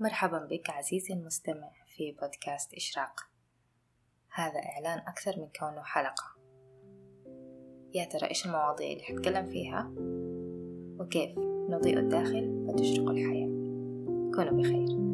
مرحبا بك عزيزي المستمع في بودكاست إشراق. هذا إعلان أكثر من كونه حلقة. يا ترى إيش المواضيع اللي حتكلم فيها؟ وكيف نضيء الداخل فتشرق الحياة؟ كونوا بخير.